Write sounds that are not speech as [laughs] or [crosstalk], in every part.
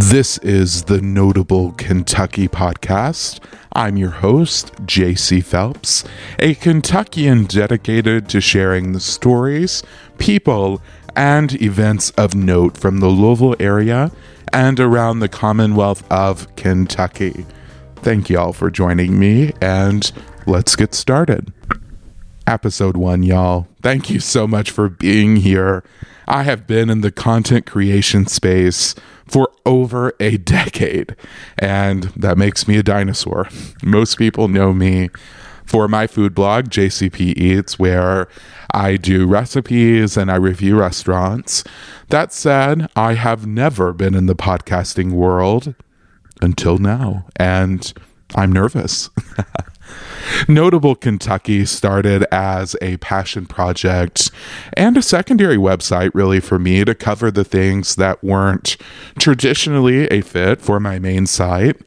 This is the Notable Kentucky Podcast. I'm your host, JC Phelps, a Kentuckian dedicated to sharing the stories, people, and events of note from the Louisville area and around the Commonwealth of Kentucky. Thank y'all for joining me, and let's get started. Episode 1, y'all. Thank you so much for being here. I have been in the content creation space for over a decade, and that makes me a dinosaur. Most people know me for my food blog, JCP Eats, where I do recipes and I review restaurants. That said, I have never been in the podcasting world until now, and I'm nervous. [laughs] Notable Kentucky started as a passion project and a secondary website, really, for me to cover the things that weren't traditionally a fit for my main site.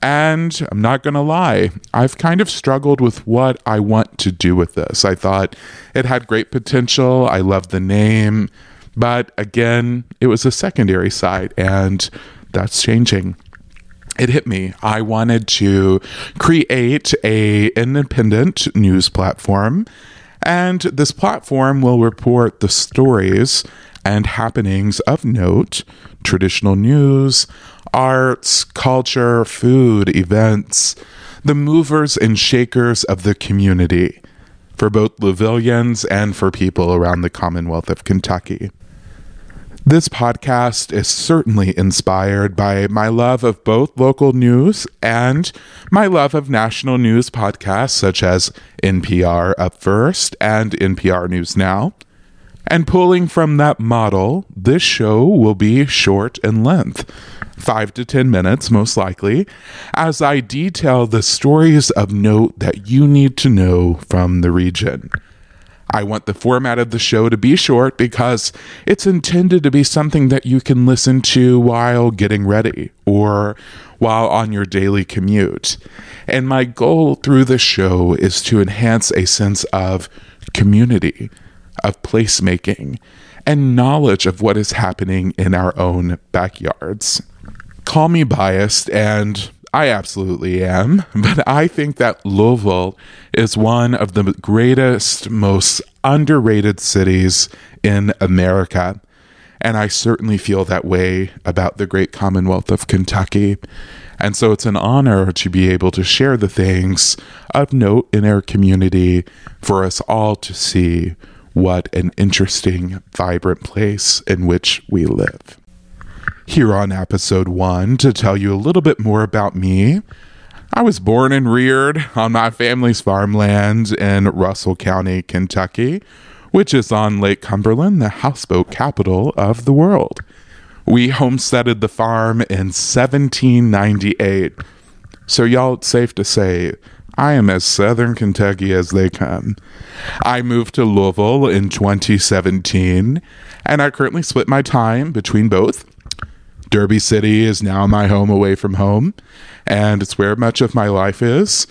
And I'm not going to lie, I've kind of struggled with what I want to do with this. I thought it had great potential. I love the name. But again, it was a secondary site, and that's changing it hit me. I wanted to create a independent news platform, and this platform will report the stories and happenings of note, traditional news, arts, culture, food, events, the movers and shakers of the community for both Louisvillians and for people around the Commonwealth of Kentucky. This podcast is certainly inspired by my love of both local news and my love of national news podcasts such as NPR Up First and NPR News Now. And pulling from that model, this show will be short in length, five to 10 minutes most likely, as I detail the stories of note that you need to know from the region. I want the format of the show to be short because it's intended to be something that you can listen to while getting ready or while on your daily commute. And my goal through the show is to enhance a sense of community, of placemaking, and knowledge of what is happening in our own backyards. Call me biased and I absolutely am, [laughs] but I think that Louisville is one of the greatest, most underrated cities in America. And I certainly feel that way about the great Commonwealth of Kentucky. And so it's an honor to be able to share the things of note in our community for us all to see what an interesting, vibrant place in which we live here on episode one to tell you a little bit more about me. I was born and reared on my family's farmland in Russell County, Kentucky, which is on Lake Cumberland, the houseboat capital of the world. We homesteaded the farm in 1798. So, y'all, it's safe to say I am as southern Kentucky as they come. I moved to Louisville in 2017, and I currently split my time between both. Derby City is now my home away from home, and it's where much of my life is.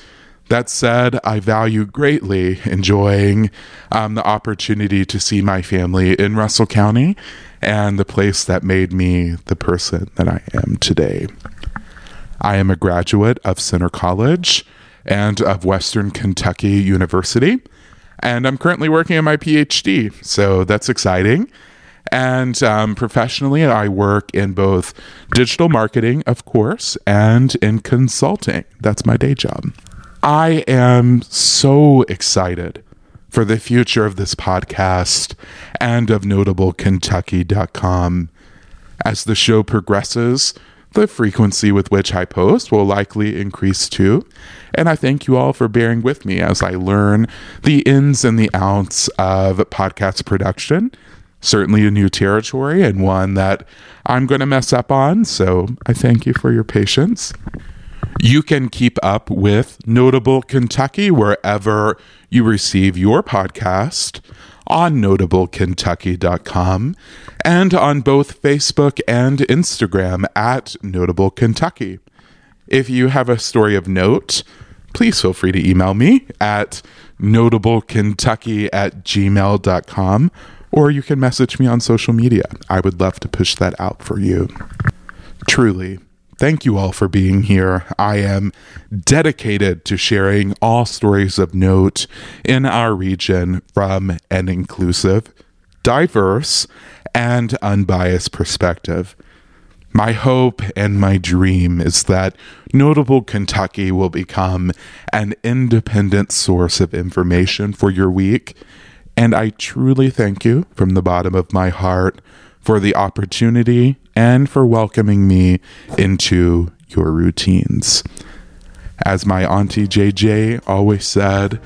That said, I value greatly enjoying um, the opportunity to see my family in Russell County and the place that made me the person that I am today. I am a graduate of Centre College and of Western Kentucky University, and I'm currently working on my PhD, so that's exciting. And um, professionally, I work in both digital marketing, of course, and in consulting. That's my day job. I am so excited for the future of this podcast and of notablekentucky.com. As the show progresses, the frequency with which I post will likely increase too. And I thank you all for bearing with me as I learn the ins and the outs of podcast production certainly a new territory and one that I'm going to mess up on. So I thank you for your patience. You can keep up with Notable Kentucky wherever you receive your podcast on notablekentucky.com and on both Facebook and Instagram at Notable Kentucky. If you have a story of note, please feel free to email me at notablekentucky at gmail.com or you can message me on social media. I would love to push that out for you. Truly, thank you all for being here. I am dedicated to sharing all stories of note in our region from an inclusive, diverse, and unbiased perspective. My hope and my dream is that Notable Kentucky will become an independent source of information for your week. And I truly thank you from the bottom of my heart for the opportunity and for welcoming me into your routines. As my Auntie JJ always said,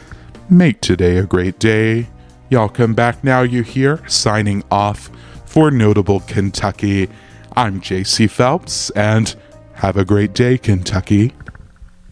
make today a great day. Y'all come back now, you hear, signing off for Notable Kentucky. I'm JC Phelps, and have a great day, Kentucky.